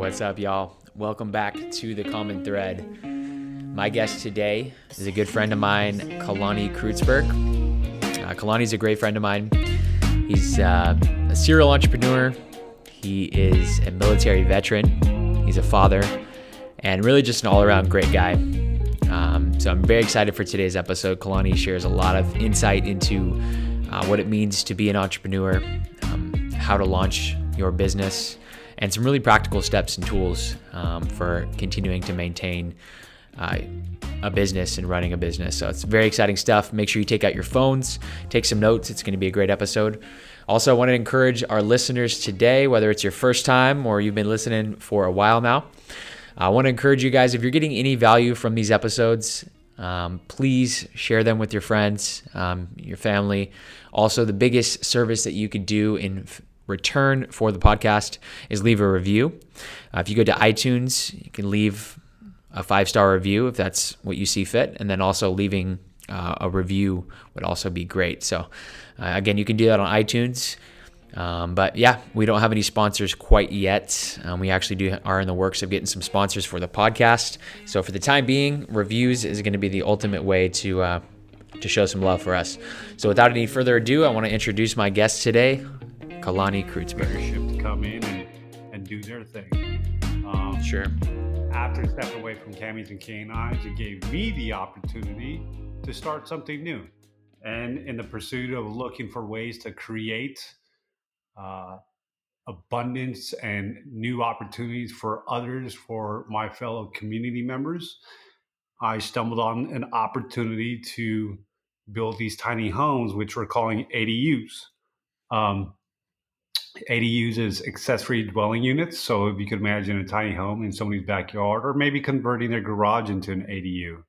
What's up, y'all? Welcome back to the Common Thread. My guest today is a good friend of mine, Kalani Creutzburg. Uh, Kalani's a great friend of mine. He's uh, a serial entrepreneur. He is a military veteran. He's a father, and really just an all-around great guy. Um, so I'm very excited for today's episode. Kalani shares a lot of insight into uh, what it means to be an entrepreneur, um, how to launch your business, and some really practical steps and tools um, for continuing to maintain uh, a business and running a business. So it's very exciting stuff. Make sure you take out your phones, take some notes. It's going to be a great episode. Also, I want to encourage our listeners today, whether it's your first time or you've been listening for a while now, I want to encourage you guys if you're getting any value from these episodes, um, please share them with your friends, um, your family. Also, the biggest service that you could do in return for the podcast is leave a review. Uh, if you go to iTunes, you can leave a five star review if that's what you see fit, and then also leaving uh, a review would also be great. So, uh, again, you can do that on iTunes. Um, but yeah, we don't have any sponsors quite yet. Um, we actually do are in the works of getting some sponsors for the podcast. So for the time being, reviews is going to be the ultimate way to uh, to show some love for us. So without any further ado, I want to introduce my guest today, Kalani Creutzburg. to come in and, and do their thing. Um, Sure. After stepping away from Camis and Canines, it gave me the opportunity to start something new. And in the pursuit of looking for ways to create uh, abundance and new opportunities for others, for my fellow community members, I stumbled on an opportunity to build these tiny homes, which we're calling ADUs. Um, ADUs is accessory dwelling units. So if you could imagine a tiny home in somebody's backyard, or maybe converting their garage into an ADU.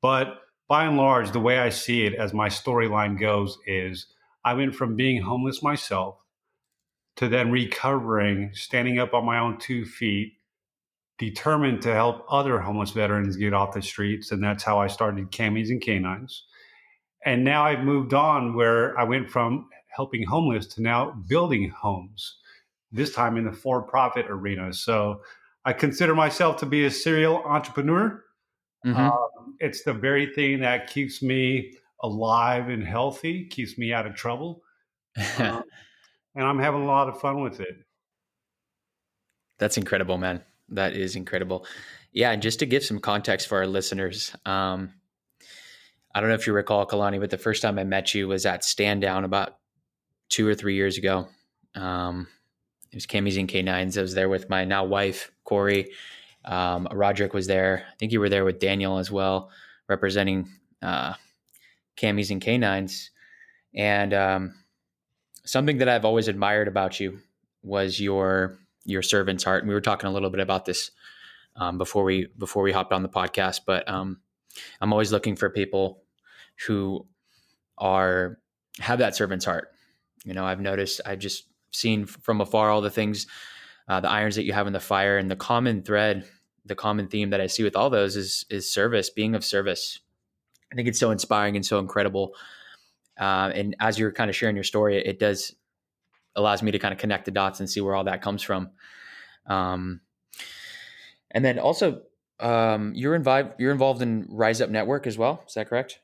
But by and large, the way I see it, as my storyline goes, is I went from being homeless myself to then recovering, standing up on my own two feet, determined to help other homeless veterans get off the streets. And that's how I started Camis and Canines. And now I've moved on where I went from helping homeless to now building homes, this time in the for profit arena. So I consider myself to be a serial entrepreneur. Mhm. Um, it's the very thing that keeps me alive and healthy, keeps me out of trouble. Um, and I'm having a lot of fun with it. That's incredible, man. That is incredible. Yeah, and just to give some context for our listeners, um, I don't know if you recall, Kalani, but the first time I met you was at Stand Down about two or three years ago. Um, it was Camis and Canines. I was there with my now wife, Corey. Um, Roderick was there. I think you were there with Daniel as well, representing uh, Camis and Canines. And um, something that I've always admired about you was your your servant's heart. And we were talking a little bit about this um, before we before we hopped on the podcast. But um, I'm always looking for people who are have that servant's heart. You know, I've noticed. I've just seen from afar all the things, uh, the irons that you have in the fire, and the common thread, the common theme that I see with all those is is service, being of service. I think it's so inspiring and so incredible. Uh, and as you're kind of sharing your story, it, does allows me to kind of connect the dots and see where all that comes from. Um, and then also, um, you're involved. You're involved in Rise Up Network as well. Is that correct?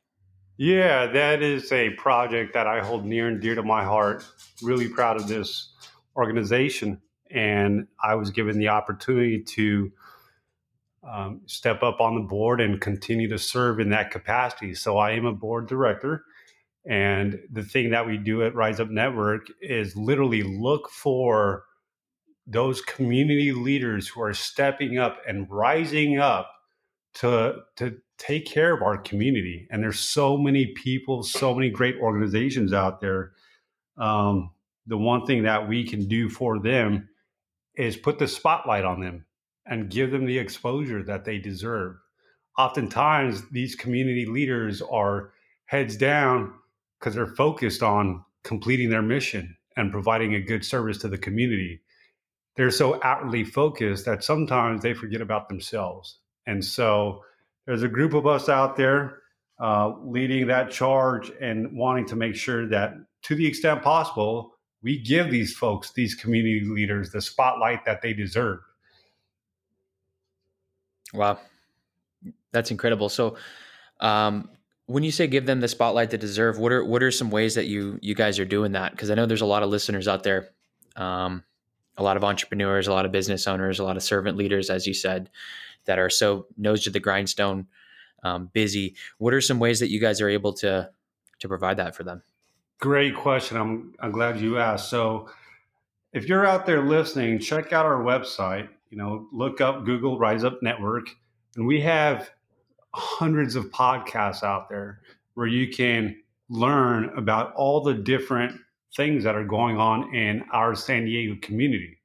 Yeah, that is a project that I hold near and dear to my heart. Really proud of this organization. And I was given the opportunity to um, step up on the board and continue to serve in that capacity. So I am a board director. And the thing that we do at Rise Up Network is literally look for those community leaders who are stepping up and rising up to, to take care of our community. And there's so many people, so many great organizations out there. Um, the one thing that we can do for them is put the spotlight on them and give them the exposure that they deserve. Oftentimes, these community leaders are heads down because they're focused on completing their mission and providing a good service to the community. They're so outwardly focused that sometimes they forget about themselves. And so, there's a group of us out there uh, leading that charge and wanting to make sure that, to the extent possible, we give these folks, these community leaders, the spotlight that they deserve. Wow, that's incredible. So, um, when you say give them the spotlight they deserve, what are what are some ways that you you guys are doing that? Because I know there's a lot of listeners out there, um, a lot of entrepreneurs, a lot of business owners, a lot of servant leaders, as you said, that are so nose to the grindstone, um, busy. What are some ways that you guys are able to to provide that for them? Great question. I'm I'm glad you asked. So, if you're out there listening, check out our website. You know, look up Google Rise Up Network, and we have hundreds of podcasts out there where you can learn about all the different things that are going on in our San Diego community.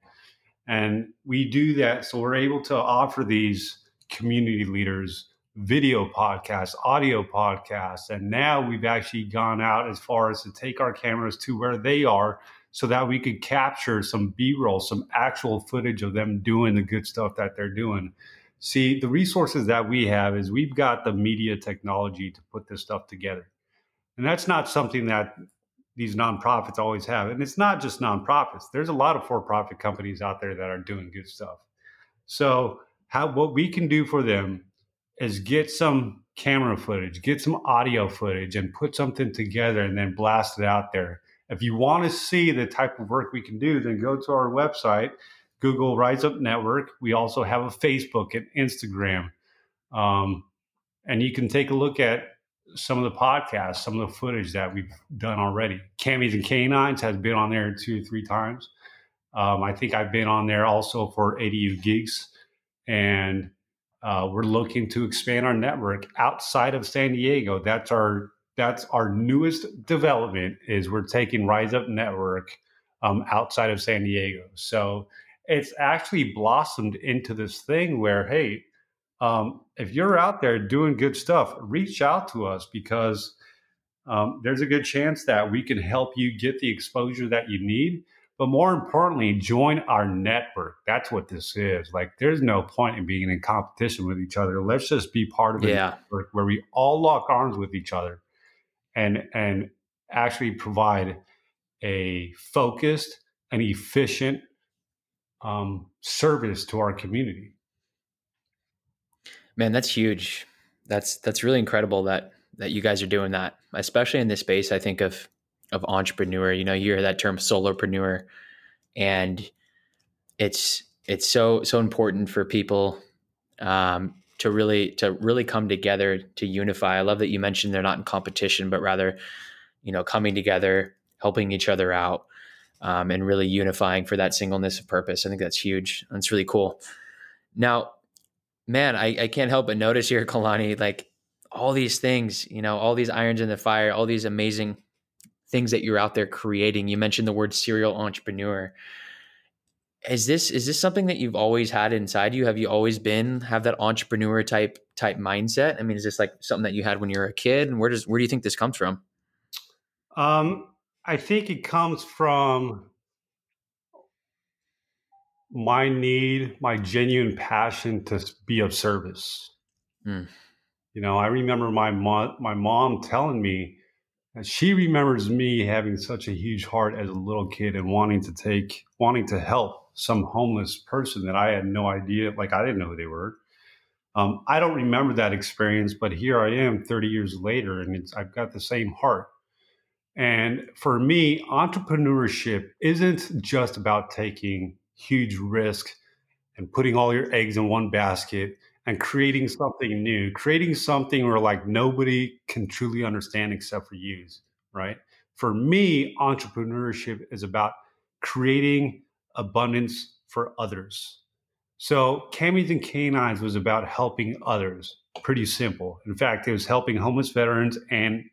And we do that so we're able to offer these community leaders video podcasts, audio podcasts, and now we've actually gone out as far as to take our cameras to where they are so that we could capture some B-roll, some actual footage of them doing the good stuff that they're doing. See, the resources that we have is we've got the media technology to put this stuff together. And that's not something that these nonprofits always have. And it's not just nonprofits. There's a lot of for-profit companies out there that are doing good stuff. So, how what we can do for them is get some camera footage, get some audio footage and put something together and then blast it out there. If you want to see the type of work we can do, then go to our website Google Rise Up Network. We also have a Facebook and Instagram. Um, and you can take a look at some of the podcasts, some of the footage that we've done already. Camis and Canines has been on there two or three times. Um, I think I've been on there also for ADU Geeks. And uh, we're looking to expand our network outside of San Diego. That's our that's our newest development is we're taking Rise Up Network um, outside of San Diego. So it's actually blossomed into this thing where, hey, um, if you're out there doing good stuff, reach out to us because um, there's a good chance that we can help you get the exposure that you need. But more importantly, join our network. That's what this is. Like, there's no point in being in competition with each other. Let's just be part of a yeah. network where we all lock arms with each other and and actually provide a focused and efficient um, service to our community. Man, that's huge. That's that's really incredible that that you guys are doing that, especially in this space. I think of of entrepreneur. You know, you hear that term solopreneur, and it's it's so so important for people um, to really to really come together to unify. I love that you mentioned they're not in competition, but rather, you know, coming together, helping each other out, um, and really unifying for that singleness of purpose. I think that's huge. That's really cool. Now, man, I, I can't help but notice here, Kalani, like all these things, you know, all these irons in the fire, all these amazing things that you're out there creating. You mentioned the word serial entrepreneur. Is this is this something that you've always had inside you? Have you always been have that entrepreneur type type mindset? I mean, is this like something that you had when you were a kid? And where does where do you think this comes from? Um, I think it comes from my need, my genuine passion to be of service. Mm. You know, I remember my mom, my mom telling me that she remembers me having such a huge heart as a little kid and wanting to take, wanting to help some homeless person that I had no idea, like I didn't know who they were. Um, I don't remember that experience, but here I am 30 years later, and I've got the same heart. And for me, entrepreneurship isn't just about taking huge risk and putting all your eggs in one basket and creating something new, creating something where like nobody can truly understand except for you, right? For me, entrepreneurship is about creating abundance for others. So Camis and Canines was about helping others. Pretty simple. In fact, it was helping homeless veterans and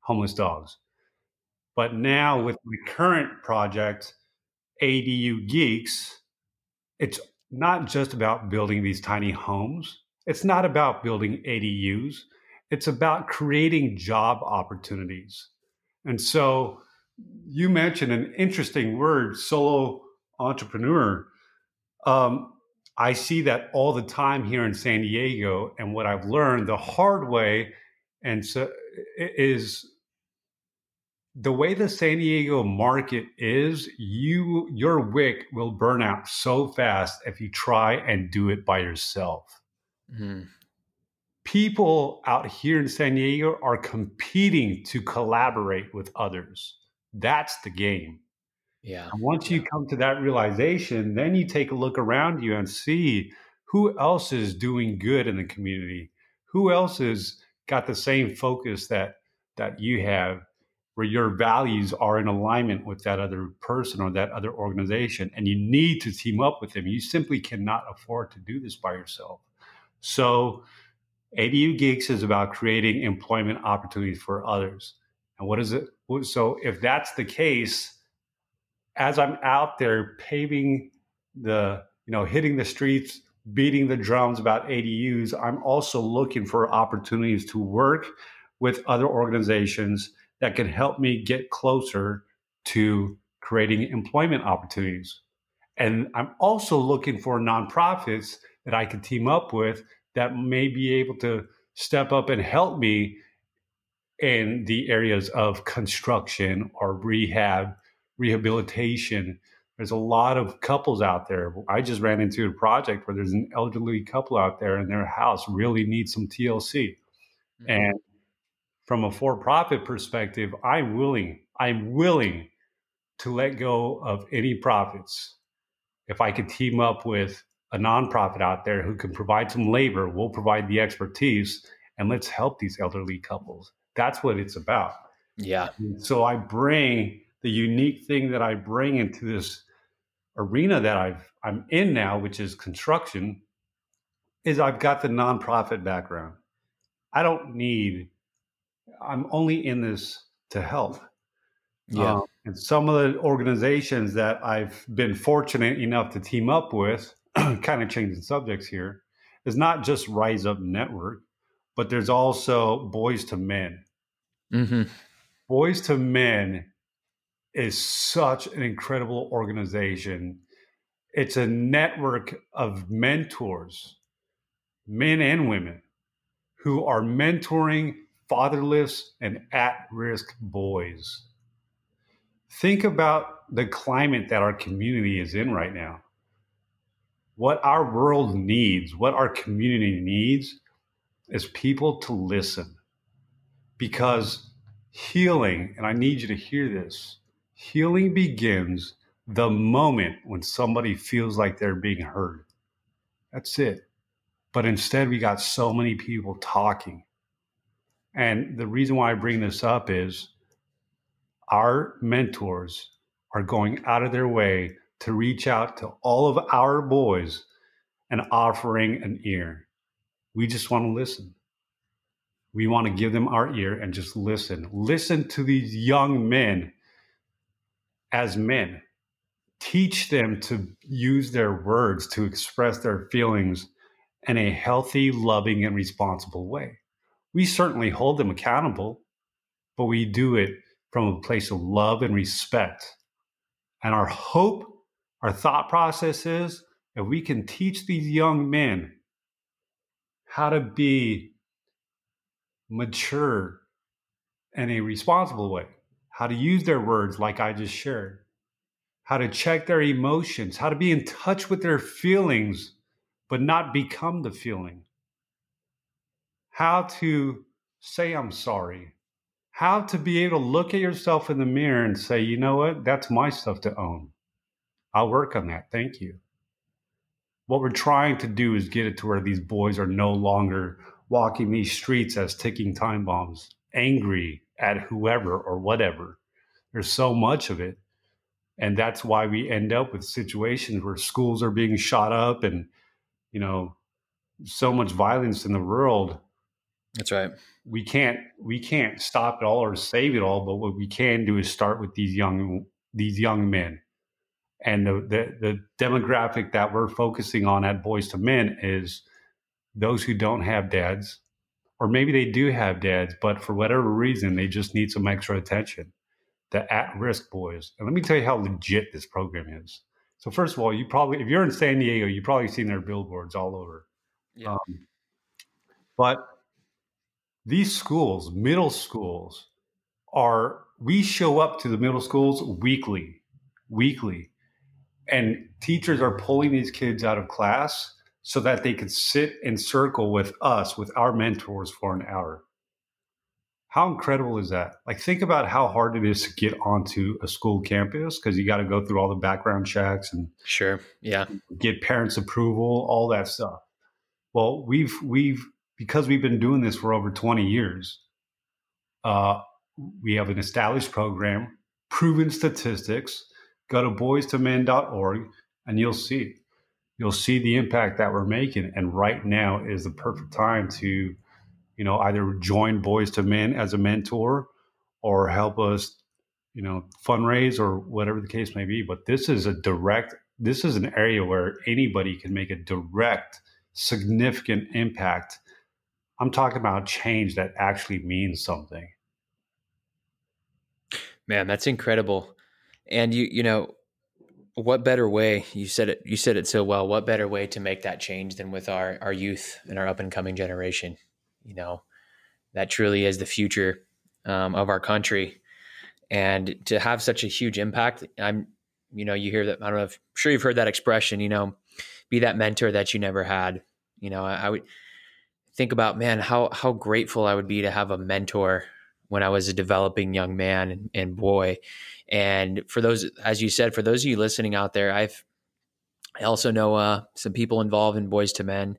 homeless dogs. But now with my current project, ADU Geeks, it's not just about building these tiny homes. It's not about building ADUs. It's about creating job opportunities. And so you mentioned an interesting word, solo entrepreneur. Um, I see that all the time here in San Diego. And what I've learned the hard way and so is the way the San Diego market is, you your wick will burn out so fast if you try and do it by yourself. Mm. People out here in San Diego are competing to collaborate with others. That's the game. Yeah. And once you come to that realization, then you take a look around you and see who else is doing good in the community, who else has got the same focus that that you have, where your values are in alignment with that other person or that other organization, and you need to team up with them. You simply cannot afford to do this by yourself. So, ADU Geeks is about creating employment opportunities for others. And what is it? So, if that's the case, as I'm out there paving the, you know, hitting the streets, beating the drums about ADUs, I'm also looking for opportunities to work with other organizations that can help me get closer to creating employment opportunities. And I'm also looking for nonprofits that I can team up with that may be able to step up and help me in the areas of construction or rehab rehabilitation. There's a lot of couples out there. I just ran into a project where there's an elderly couple out there and their house really needs some TLC. Mm-hmm. And from a for-profit perspective, I'm willing, I'm willing to let go of any profits. If I could team up with a nonprofit out there who can provide some labor, we'll provide the expertise and let's help these elderly couples. That's what it's about. Yeah. So I bring the unique thing that I bring into this arena that I've I'm in now, which is construction, is I've got the nonprofit background. I don't need. I'm only in this to help. Yeah. Um, and some of the organizations that I've been fortunate enough to team up with, kind of changing subjects here, is not just Rise Up Network, but there's also Boys to Men. Mm-hmm. Boys to Men is such an incredible organization. It's a network of mentors, men and women, who are mentoring fatherless and at risk boys. Think about the climate that our community is in right now. What our world needs, what our community needs, is people to listen. Because healing, and I need you to hear this, Healing begins the moment when somebody feels like they're being heard. That's it. But instead, we got so many people talking. And the reason why I bring this up is our mentors are going out of their way to reach out to all of our boys and offering an ear. We just want to listen. We want to give them our ear and just listen. Listen to these young men as men, teach them to use their words to express their feelings in a healthy, loving, and responsible way. We certainly hold them accountable, but we do it from a place of love and respect. And our hope, our thought process is if we can teach these young men how to be mature in a responsible way, how to use their words like I just shared, how to check their emotions, how to be in touch with their feelings, but not become the feeling, how to say, I'm sorry, how to be able to look at yourself in the mirror and say, you know what, that's my stuff to own. I'll work on that. Thank you. What we're trying to do is get it to where these boys are no longer walking these streets as ticking time bombs, angry, at whoever or whatever. There's so much of it. And that's why we end up with situations where schools are being shot up and, you know, so much violence in the world. That's right. We can't we can't stop it all or save it all, but what we can do is start with these young these young men. And the, the, the demographic that we're focusing on at Boys to Men is those who don't have dads, or maybe they do have dads, but for whatever reason, they just need some extra attention. The at risk boys. And let me tell you how legit this program is. So, first of all, you probably, if you're in San Diego, you've probably seen their billboards all over. Yeah. Um, but these schools, middle schools, are, we show up to the middle schools weekly, weekly. And teachers are pulling these kids out of class so that they could sit in circle with us, with our mentors for an hour. How incredible is that? Like, think about how hard it is to get onto a school campus because you got to go through all the background checks and sure, yeah, get parents' approval, all that stuff. Well, we've we've because we've been doing this for over twenty years. Uh, we have an established program, proven statistics. Go to boys2men.org and you'll see you'll see the impact that we're making. And right now is the perfect time to, you know, either join Boys to Men as a mentor or help us, you know, fundraise or whatever the case may be. But this is a direct, this is an area where anybody can make a direct, significant impact. I'm talking about change that actually means something. Man, that's incredible. And you, you know, what better way you said it you said it so well what better way to make that change than with our our youth and our up and coming generation you know that truly is the future um, of our country and to have such a huge impact i'm you know you hear that i don't know if I'm sure you've heard that expression you know be that mentor that you never had you know I, I would think about man how how grateful i would be to have a mentor when I was a developing young man and, boy. And for those, as you said, for those of you listening out there, I've I also know uh, some people involved in Boys to Men,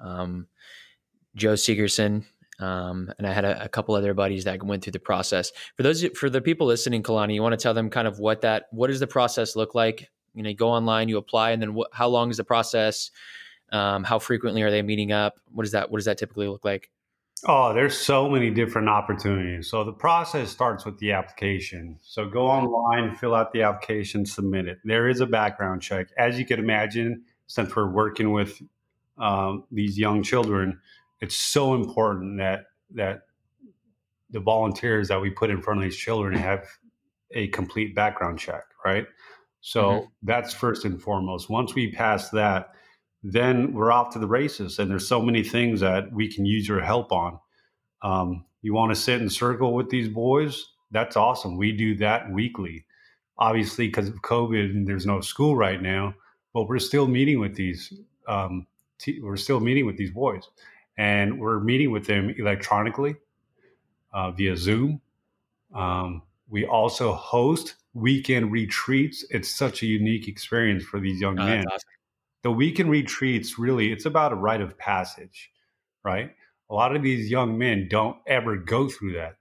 um, Joe Segerson, um, and I had a, a, couple other buddies that went through the process. For those for the people listening, Kalani, you want to tell them kind of what that what does the process look like? You know, you go online, you apply, and then wh- how long is the process? Um, how frequently are they meeting up? What does that what does that typically look like? Oh, there's so many different opportunities. So the process starts with the application. So go online, fill out the application, submit it. There is a background check. As you can imagine, since we're working with um, these young children, it's so important that that the volunteers that we put in front of these children have a complete background check, right? So mm-hmm. that's first and foremost. Once we pass that, then we're off to the races. And there's so many things that we can use your help on. Um, you want to sit in circle with these boys? That's awesome. We do that weekly. Obviously, because of COVID and there's no school right now, but we're still meeting with these. Um, t- we're still meeting with these boys, and we're meeting with them electronically uh, via Zoom. Um, we also host weekend retreats. It's such a unique experience for these young oh, men. Awesome the weekend retreats really it's about a rite of passage right? A lot of these young men don't ever go through that.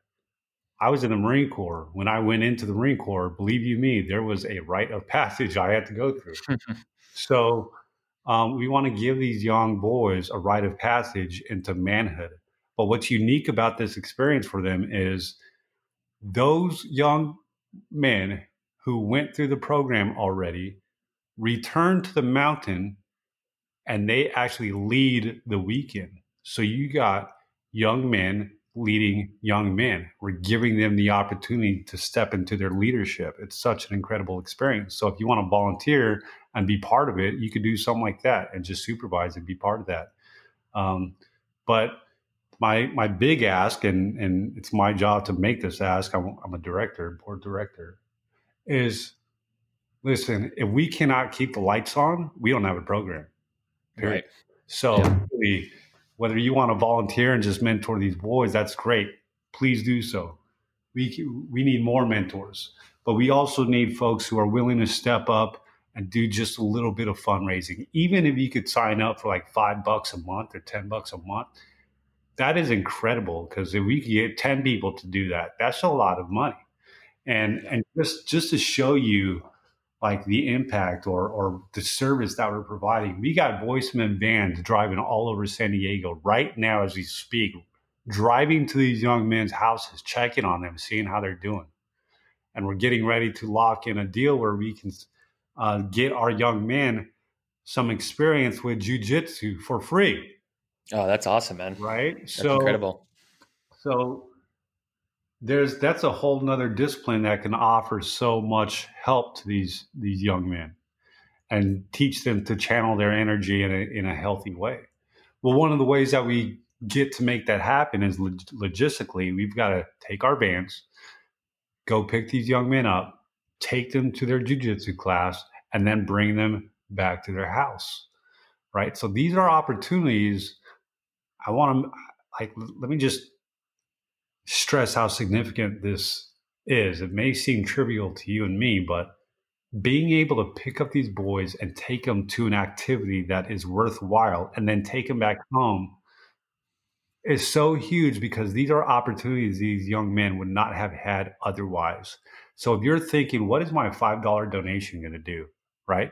I was in the marine corps. When i went into the marine corps believe you me there was a rite of passage i had to go through. So um, we want to give these young boys a rite of passage into manhood. But what's unique about this experience for them is those young men who went through the program already return to the mountain and they actually lead the weekend. So you got young men leading young men. We're giving them the opportunity to step into their leadership. It's such an incredible experience. So if you want to volunteer and be part of it, you could do something like that and just supervise and be part of that. Um, but my my big ask, and and it's my job to make this ask. I'm, I'm a director, board director, is listen, if we cannot keep the lights on, we don't have a program. Period. Right. So yeah. really, whether you want to volunteer and just mentor these boys, that's great. Please do so. We we need more mentors, but we also need folks who are willing to step up and do just a little bit of fundraising. Even if you could sign up for like five bucks a month or ten bucks a month, that is incredible because if we could get 10 people to do that that's a lot of money and and just just to show you like the impact or or the service that we're providing. We got voiceman vans driving all over San Diego right now as we speak, driving to these young men's houses, checking on them, seeing how they're doing. And we're getting ready to lock in a deal where we can uh, get our young men some experience with jujitsu for free. Oh, that's awesome, man! Right? That's so incredible. So there's that's a whole nother discipline that can offer so much help to these these young men and teach them to channel their energy in a, in a healthy way well one of the ways that we get to make that happen is log- logistically we've got to take our vans go pick these young men up take them to their jiu-jitsu class and then bring them back to their house right? So these are opportunities. I want to like let me just stress how significant this is. It may seem trivial to you and me, but being able to pick up these boys and take them to an activity that is worthwhile and then take them back home is so huge because these are opportunities these young men would not have had otherwise. So if you're thinking, what is my $5 donation going to do? Right.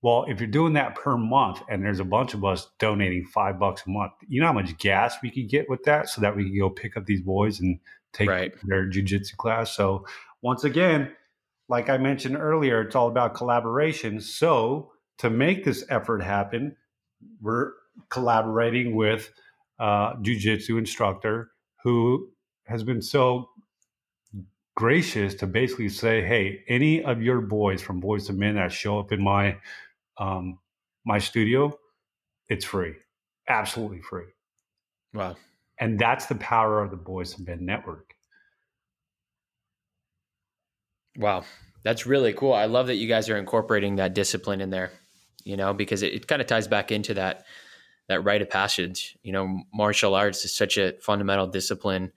Well, if you're doing that per month and there's a bunch of us donating five bucks a month, you know how much gas we could get with that so that we could go pick up these boys and take right. their jujitsu class. So once again, like I mentioned earlier, it's all about collaboration. So to make this effort happen, we're collaborating with uh, jujitsu instructor who has been so gracious to basically say, "Hey, any of your boys from Boys to Men that show up in my um, my studio, it's free, absolutely free." Wow! And that's the power of the Boys and Men network. Wow, that's really cool. I love that you guys are incorporating that discipline in there. You know, because it, it kind of ties back into that that rite of passage. You know, martial arts is such a fundamental discipline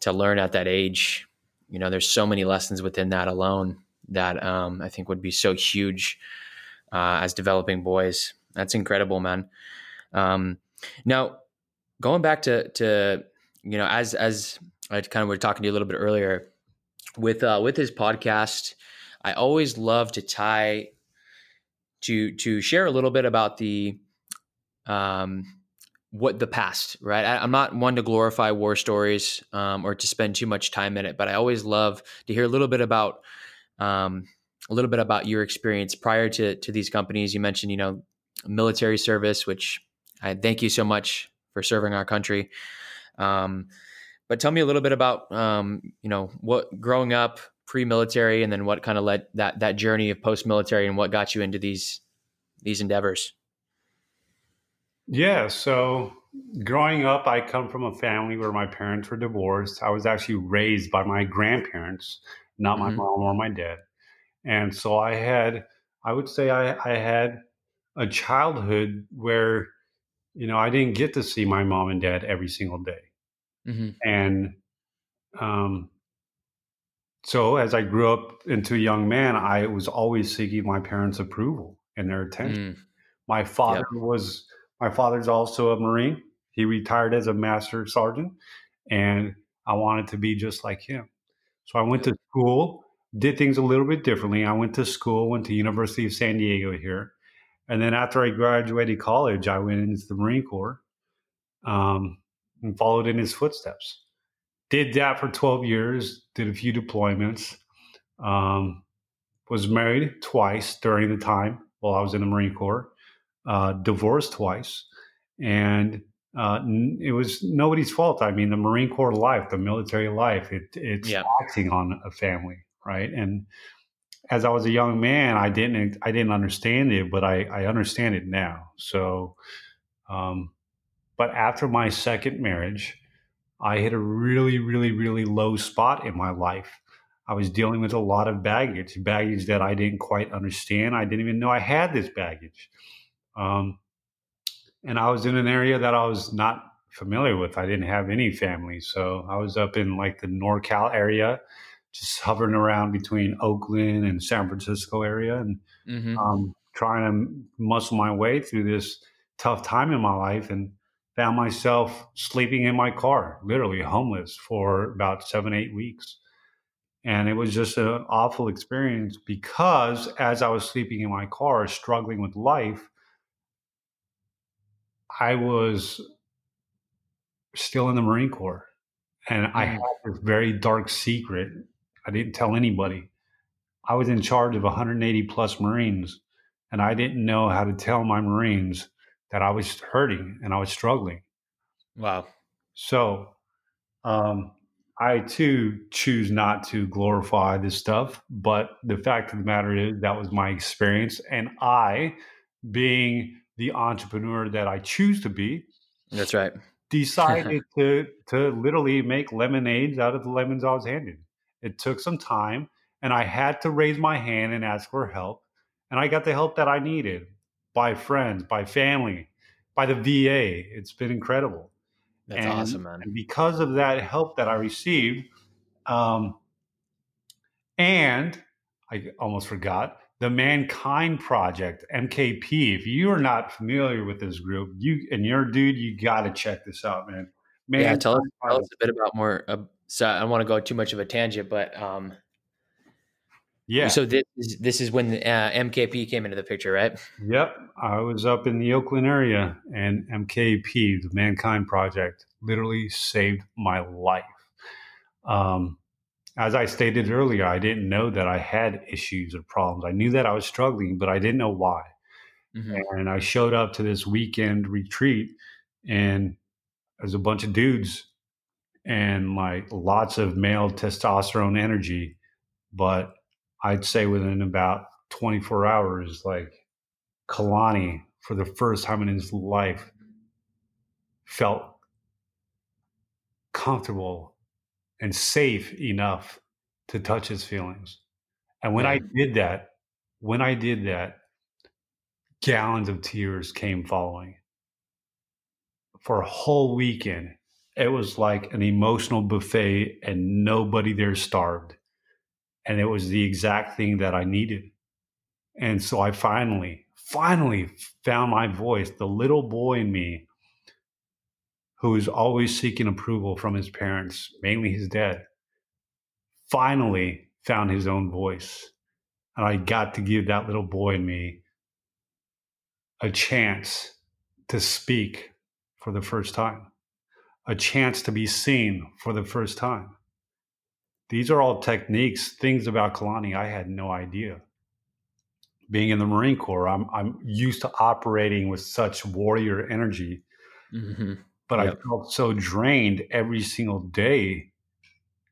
to learn at that age you know, there's so many lessons within that alone that um, I think would be so huge uh, as developing boys. That's incredible, man. Um, now, going back to to you know, as as I kind of were talking to you a little bit earlier with uh, with his podcast, I always love to tie to to share a little bit about the um, what the past, right? I, am not one to glorify war stories um, or to spend too much time in it, but I always love to hear a little bit about um, a little bit about your experience prior to to these companies. You mentioned, you know, military service, which I thank you so much for serving our country. Um, but tell me a little bit about um, you know what growing up pre-military, and then what kind of led that that journey of post-military, and what got you into these these endeavors. Yeah. So growing up, I come from a family where my parents were divorced. I was actually raised by my grandparents, not my mm-hmm. mom or my dad. And so I had, I would say I, I had a childhood where, you know, I didn't get to see my mom and dad every single day. Mm-hmm. And, um, so as I grew up into a young man, I was always seeking my parents' approval and their attention. Mm. My father yep. was my father's also a Marine. He retired as a master sergeant, and I wanted to be just like him. So I went to school, did things a little bit differently. I went to school, went to University of San Diego here, and then after I graduated college, I went into the Marine Corps um, and followed in his footsteps. Did that for 12 years, did a few deployments, um, was married twice during the time while I was in the Marine Corps uh, divorced twice, and uh, it was nobody's fault. I mean, the Marine Corps life, the military life, it, it's yeah. acting on a family, right? And as I was a young man, I didn't I didn't understand it, but I, I understand it now. So, um, but after my second marriage, I hit a really, really, really low spot in my life. I was dealing with a lot of baggage, baggage that I didn't quite understand. I didn't even know I had this baggage. Um, and I was in an area that I was not familiar with. I didn't have any family. So I was up in like the NorCal area, just hovering around between Oakland and San Francisco area and mm-hmm. um, trying to muscle my way through this tough time in my life and found myself sleeping in my car, literally homeless for about seven, eight weeks. And it was just an awful experience because as I was sleeping in my car, struggling with life, I was still in the Marine Corps and I mm. had this very dark secret. I didn't tell anybody. I was in charge of 180 plus Marines and I didn't know how to tell my Marines that I was hurting and I was struggling. Wow. So, um, I too choose not to glorify this stuff, but the fact of the matter is that was my experience. And I, being the entrepreneur that I choose to be. That's right. decided to to literally make lemonades out of the lemons I was handed. It took some time, and I had to raise my hand and ask for help, and I got the help that I needed. by friends, by family, by the VA. It's been incredible. That's and, awesome, man. And because of that help that I received, um, and I almost forgot the Mankind Project, MKP. If you are not familiar with this group, you and your dude, you got to check this out, man. man yeah, tell us, tell us a bit about more. Uh, so I don't want to go too much of a tangent, but um, yeah. So this is, this is when uh, MKP came into the picture, right? Yep. I was up in the Oakland area, and MKP, the Mankind Project, literally saved my life. Um, as I stated earlier, I didn't know that I had issues or problems. I knew that I was struggling, but I didn't know why. Mm-hmm. And I showed up to this weekend retreat, and there's a bunch of dudes and like lots of male testosterone energy. But I'd say within about 24 hours, like Kalani, for the first time in his life, felt comfortable and safe enough to touch his feelings. And when I did that, when I did that, gallons of tears came following. For a whole weekend, it was like an emotional buffet, and nobody there starved. And it was the exact thing that I needed. And so I finally, finally found my voice. The little boy in me who is always seeking approval from his parents, mainly his dad, finally found his own voice. And I got to give that little boy in me a chance to speak for the first time, a chance to be seen for the first time. These are all techniques, things about Kalani I had no idea. Being in the Marine Corps, I'm, I'm used to operating with such warrior energy. Mm-hmm but yep. I felt so drained every single day.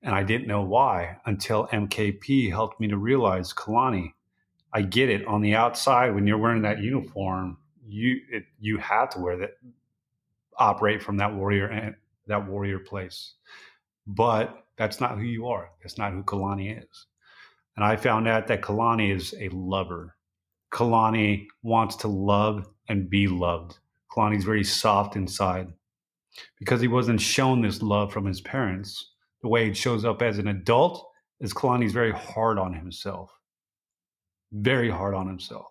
And I didn't know why until MKP helped me to realize Kalani, I get it. On the outside, when you're wearing that uniform, you it, you have to wear that, operate from that warrior that warrior place. But that's not who you are. That's not who Kalani is. And I found out that Kalani is a lover. Kalani wants to love and be loved. Kalani's very soft inside because he wasn't shown this love from his parents. The way it shows up as an adult is Kalani's very hard on himself, very hard on himself.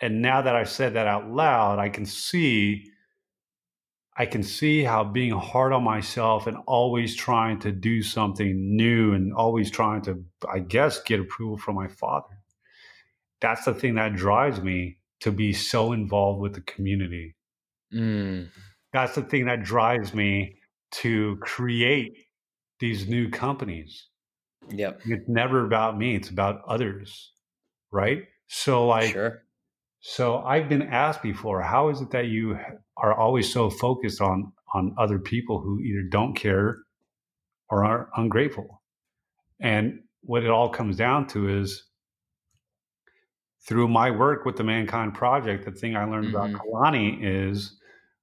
And now that I've said that out loud, I can see I can see how being hard on myself and always trying to do something new and always trying to, I guess, get approval from my father. That's the thing that drives me to be so involved with the community. Mm that's the thing that drives me to create these new companies. Yep. It's never about me, it's about others. Right? So like sure. So I've been asked before, how is it that you are always so focused on on other people who either don't care or are ungrateful? And what it all comes down to is through my work with the Mankind Project, the thing I learned mm-hmm. about Kalani is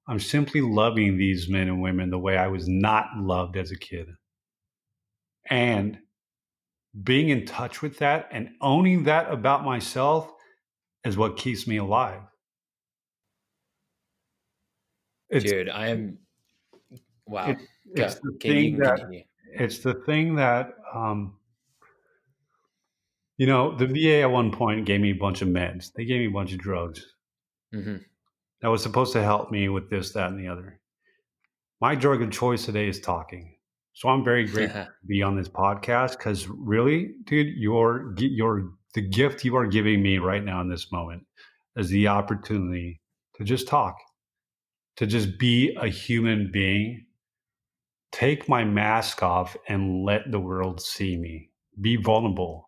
I'm simply loving these men and women the way I was not loved as a kid. And being in touch with that and owning that about myself is what keeps me alive. It's, Dude, I am wow. It, it's, the thing that, it's the thing that um, you know, the VA at one point gave me a bunch of meds. They gave me a bunch of drugs. Mm-hmm that was supposed to help me with this, that, and the other. My drug of choice today is talking. So I'm very grateful to be on this podcast because really, dude, your your the gift you are giving me right now in this moment is the opportunity to just talk, to just be a human being, take my mask off and let the world see me. Be vulnerable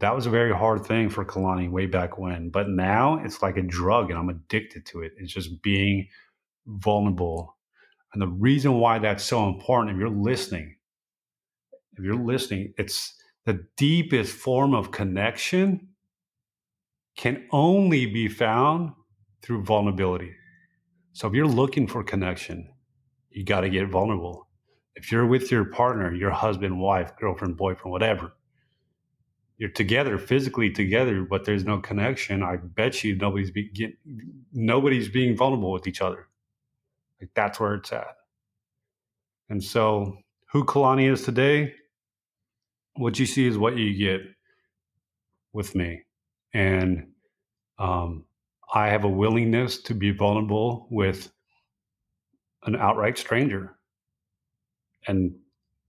that was a very hard thing for Kalani way back when. But now it's like a drug and I'm addicted to it. It's just being vulnerable. And the reason why that's so important, if you're listening, if you're listening, it's the deepest form of connection can only be found through vulnerability. So if you're looking for connection, you got to get vulnerable. If you're with your partner, your husband, wife, girlfriend, boyfriend, whatever, you're together physically together, but there's no connection. I bet you nobody's be, get, nobody's being vulnerable with each other. Like that's where it's at. And so, who Kalani is today, what you see is what you get with me, and um, I have a willingness to be vulnerable with an outright stranger. And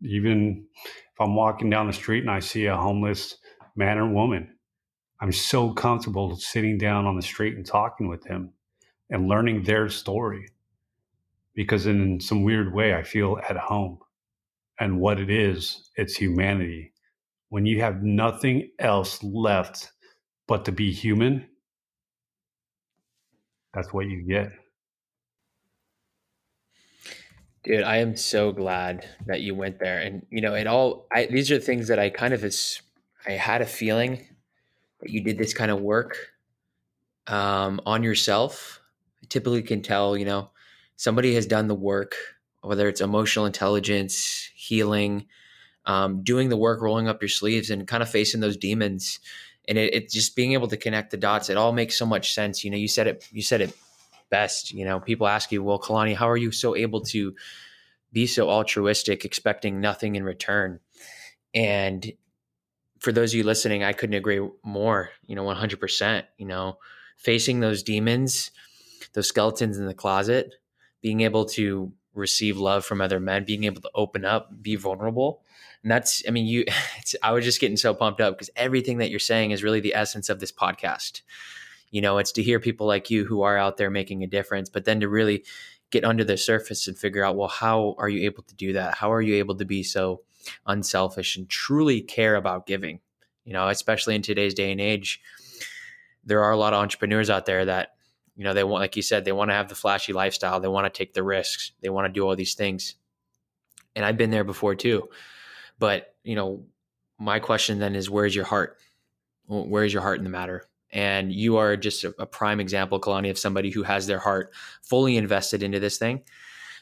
even if I'm walking down the street and I see a homeless man or woman, I'm so comfortable sitting down on the street and talking with them and learning their story because in some weird way I feel at home. And what it is, it's humanity. When you have nothing else left but to be human, that's what you get. Dude, I am so glad that you went there. And you know, it all I these are things that I kind of is I had a feeling that you did this kind of work um, on yourself. I typically can tell, you know, somebody has done the work, whether it's emotional intelligence, healing, um, doing the work, rolling up your sleeves, and kind of facing those demons. And it, it just being able to connect the dots. It all makes so much sense. You know, you said it. You said it best. You know, people ask you, "Well, Kalani, how are you so able to be so altruistic, expecting nothing in return?" And for those of you listening, I couldn't agree more. You know, one hundred percent. You know, facing those demons, those skeletons in the closet, being able to receive love from other men, being able to open up, be vulnerable. And that's, I mean, you, I was just getting so pumped up because everything that you're saying is really the essence of this podcast. You know, it's to hear people like you who are out there making a difference, but then to really get under the surface and figure out, well, how are you able to do that? How are you able to be so unselfish and truly care about giving. You know, especially in today's day and age, there are a lot of entrepreneurs out there that, you know, they want, like you said, they want to have the flashy lifestyle. They want to take the risks. They want to do all these things. And I've been there before too. But, you know, my question then is where's your heart? Where's your heart in the matter? And you are just a, a prime example, Kalani, of somebody who has their heart fully invested into this thing.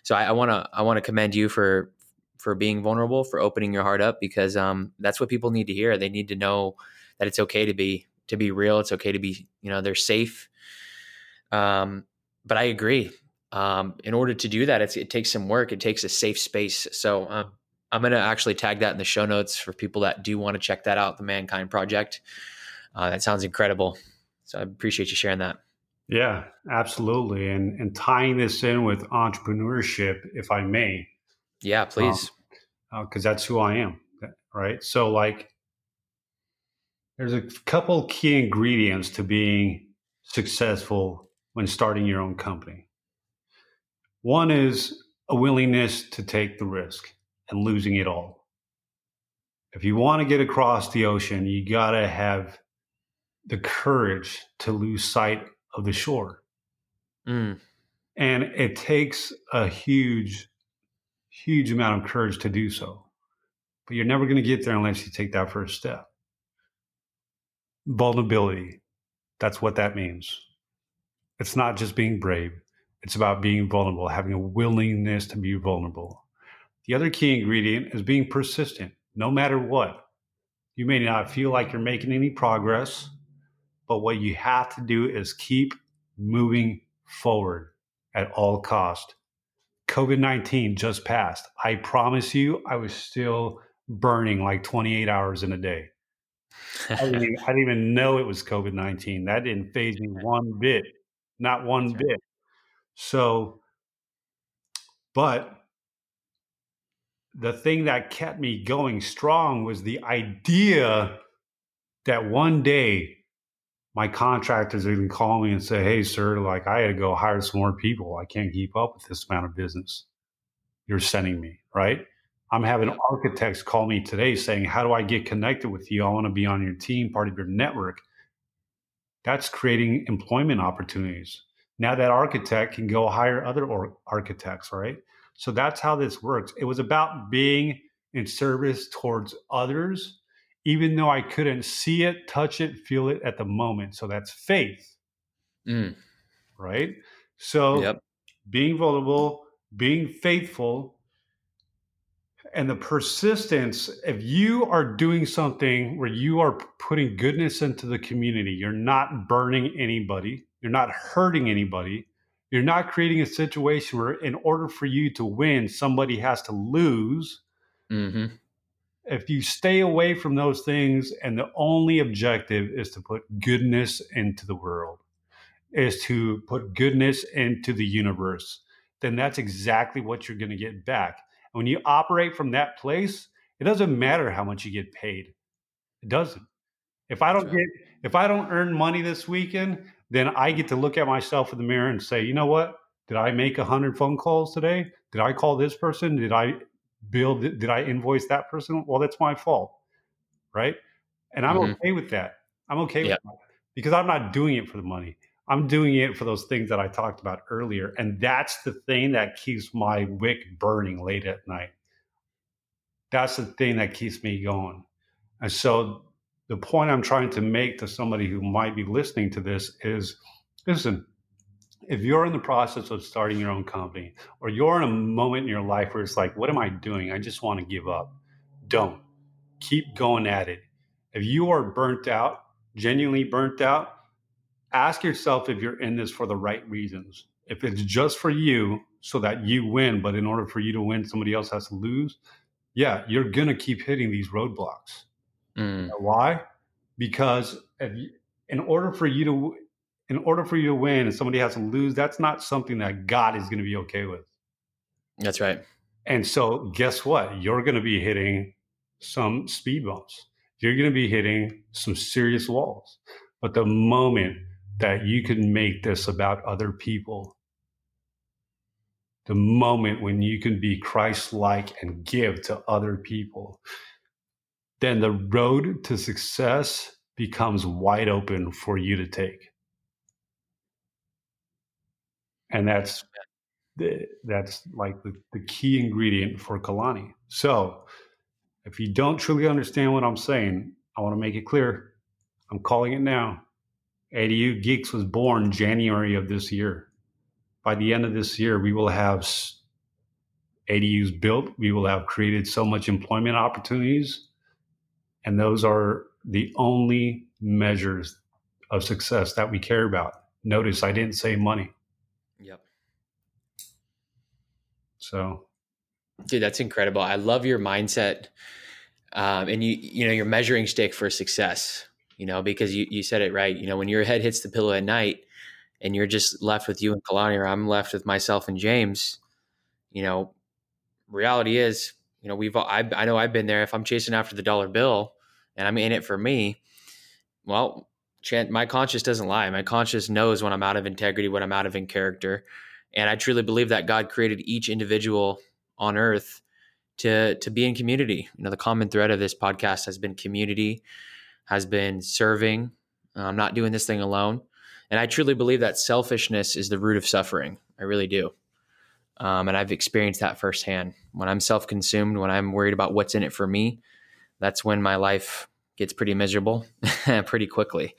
So I want to I want to commend you for for being vulnerable, for opening your heart up, because um, that's what people need to hear. They need to know that it's okay to be to be real. It's okay to be, you know, they're safe. Um, but I agree. Um, in order to do that, it takes some work. It takes a safe space. So um, I'm going to actually tag that in the show notes for people that do want to check that out. The Mankind Project. Uh, that sounds incredible. So I appreciate you sharing that. Yeah, absolutely. And and tying this in with entrepreneurship, if I may, yeah, please. Because um, uh, that's who I am. Right. So, like, there's a couple key ingredients to being successful when starting your own company. One is a willingness to take the risk and losing it all. If you want to get across the ocean, you got to have the courage to lose sight of the shore. Mm. And it takes a huge huge amount of courage to do so. But you're never going to get there unless you take that first step. Vulnerability. That's what that means. It's not just being brave, it's about being vulnerable, having a willingness to be vulnerable. The other key ingredient is being persistent, no matter what. You may not feel like you're making any progress, but what you have to do is keep moving forward at all cost. COVID 19 just passed. I promise you, I was still burning like 28 hours in a day. I, didn't even, I didn't even know it was COVID 19. That didn't faze me one bit, not one That's bit. Right. So, but the thing that kept me going strong was the idea that one day my contractors even call me and say, Hey, sir, like I had to go hire some more people. I can't keep up with this amount of business you're sending me, right? I'm having architects call me today saying, How do I get connected with you? I want to be on your team, part of your network. That's creating employment opportunities. Now that architect can go hire other or- architects, right? So that's how this works. It was about being in service towards others even though I couldn't see it, touch it, feel it at the moment. So that's faith. Mm. Right? So yep. being vulnerable, being faithful and the persistence if you are doing something where you are putting goodness into the community you're not burning anybody you're not hurting anybody you're not creating a situation where in order for you to win somebody has to lose. Mm-hmm. if you stay away from those things and the only objective is to put goodness into the world is to put goodness into the universe then that's exactly what you're going to get back. When you operate from that place it doesn't matter how much you get paid. It doesn't. If i don't get if i don't earn money this weekend then i get to look at myself in the mirror and say you know what? Did i make 100 phone calls today? Did i call this person? Did i build, did i invoice that person? Well that's my fault right? And i'm Mhm. okay with that. I'm okay Yep. with that because i'm not doing it for the money. I'm doing it for those things that i talked about earlier and that's the thing that keeps my wick burning late at night. That's the thing that keeps me going. And so the point i'm trying to make to somebody who might be listening to this is listen if you're in the process of starting your own company or you're in a moment in your life where it's like what am i doing? I just want to give up. Don't. Keep going at it. If you are burnt out genuinely burnt out ask yourself if you're in this for the right reasons. If it's just for you so that you win but in order for you to win somebody else has to lose yeah you're gonna keep hitting these roadblocks Mm. why? Because if you, in order for you to in order for you to win and somebody has to lose, that's not something that God is going to be okay with. That's right. And so guess what? You're going to be hitting some speed bumps. You're going to be hitting some serious walls. But the moment that you can make this about other people, the moment when you can be Christ-like and give to other people, then the road to success becomes wide open for you to take. And that's that's like the, the key ingredient for Kalani. So if you don't truly understand what I'm saying, I want to make it clear. I'm calling it now. ADU Geeks was born January of this year. By the end of this year, we will have ADUs built. We will have created so much employment opportunities and those are the only measures of success that we care about. Notice I didn't say money. Yep. So, Dude, that's incredible. I love your mindset. Um, and you, you know, your measuring stick for success, you know, because you, you said it right. You know, when your head hits the pillow at night and you're just left with you and Kalani, or I'm left with myself and James, you know, reality is, you know, we've, I, I know I've been there. If I'm chasing after the dollar bill and I'm in it for me, well, my conscience doesn't lie. My conscience knows when I'm out of integrity, when I'm out of in character. And I truly believe that God created each individual on earth to to be in community. You know, the common thread of this podcast has been community, has been serving. Uh, I'm not doing this thing alone, and I truly believe that selfishness is the root of suffering. I really do, um, and I've experienced that firsthand. When I'm self-consumed, when I'm worried about what's in it for me, that's when my life gets pretty miserable pretty quickly.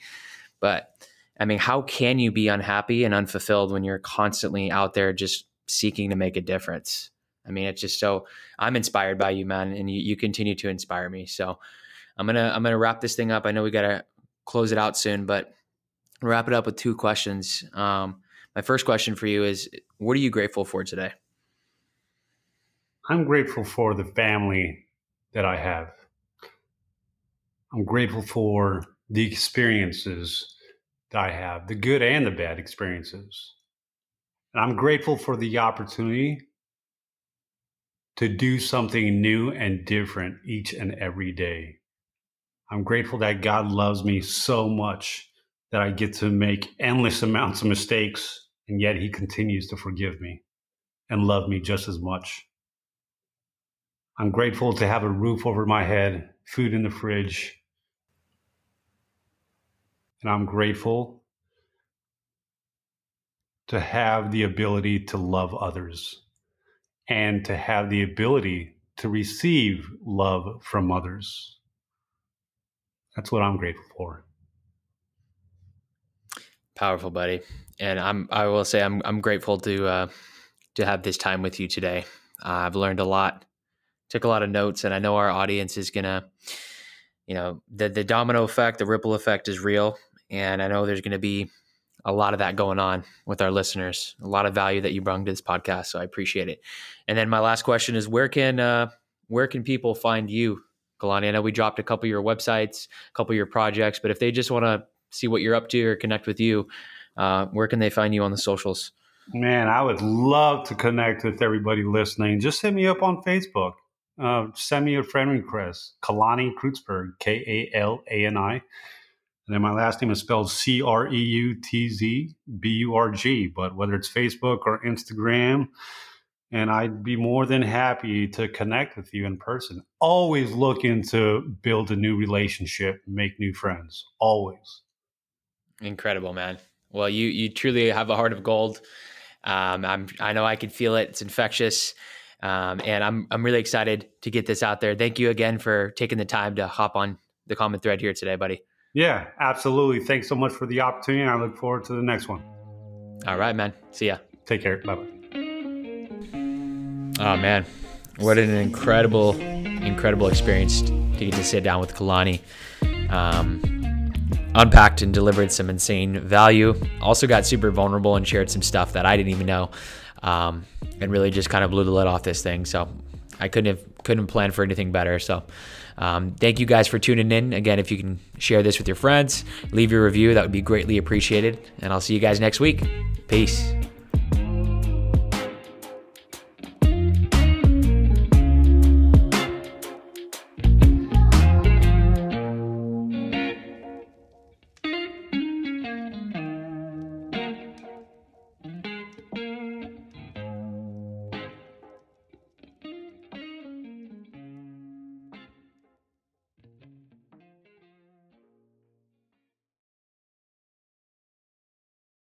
But I mean, how can you be unhappy and unfulfilled when you're constantly out there just seeking to make a difference? I mean, it's just so I'm inspired by you, man, and you, you continue to inspire me. So I'm gonna I'm gonna wrap this thing up. I know we gotta close it out soon, but wrap it up with two questions. Um, my first question for you is, what are you grateful for today? I'm grateful for the family that I have. I'm grateful for the experiences that I have, the good and the bad experiences. And I'm grateful for the opportunity to do something new and different each and every day. I'm grateful that God loves me so much that I get to make endless amounts of mistakes, and yet He continues to forgive me and love me just as much. I'm grateful to have a roof over my head, food in the fridge, and I'm grateful to have the ability to love others and to have the ability to receive love from others. That's what I'm grateful for. Powerful, buddy. And I'm I will say I'm I'm grateful to uh, to have this time with you today. Uh, I've learned a lot took a lot of notes, and I know our audience is gonna, you know, the the domino effect, the ripple effect is real, and I know there's gonna be a lot of that going on with our listeners. A lot of value that you bring to this podcast, so I appreciate it. And then my last question is, where can uh, where can people find you, Kalani? I know we dropped a couple of your websites, a couple of your projects, but if they just want to see what you're up to or connect with you, uh, where can they find you on the socials? Man, I would love to connect with everybody listening. Just hit me up on Facebook. Uh, send me a friend request. Kalani Creutzburg, K A L A N I. And then my last name is spelled C R E U T Z B U R G. But whether it's Facebook or Instagram, and I'd be more than happy to connect with you in person. Always looking to build a new relationship, make new friends. Always. Incredible, man. Well, you you truly have a heart of gold. Um, I'm I know I can feel it. It's infectious. Um, and I'm I'm really excited to get this out there. Thank you again for taking the time to hop on the common thread here today, buddy. Yeah, absolutely. Thanks so much for the opportunity. I look forward to the next one. All right, man. See ya. Take care. Bye bye. Oh man, what an incredible, incredible experience to get to sit down with Kalani. Um, unpacked and delivered some insane value. Also got super vulnerable and shared some stuff that I didn't even know, um, and really just kind of blew the lid off this thing. So I couldn't have couldn't plan for anything better. So. Um, thank you guys for tuning in. Again, if you can share this with your friends, leave your review, that would be greatly appreciated. And I'll see you guys next week. Peace.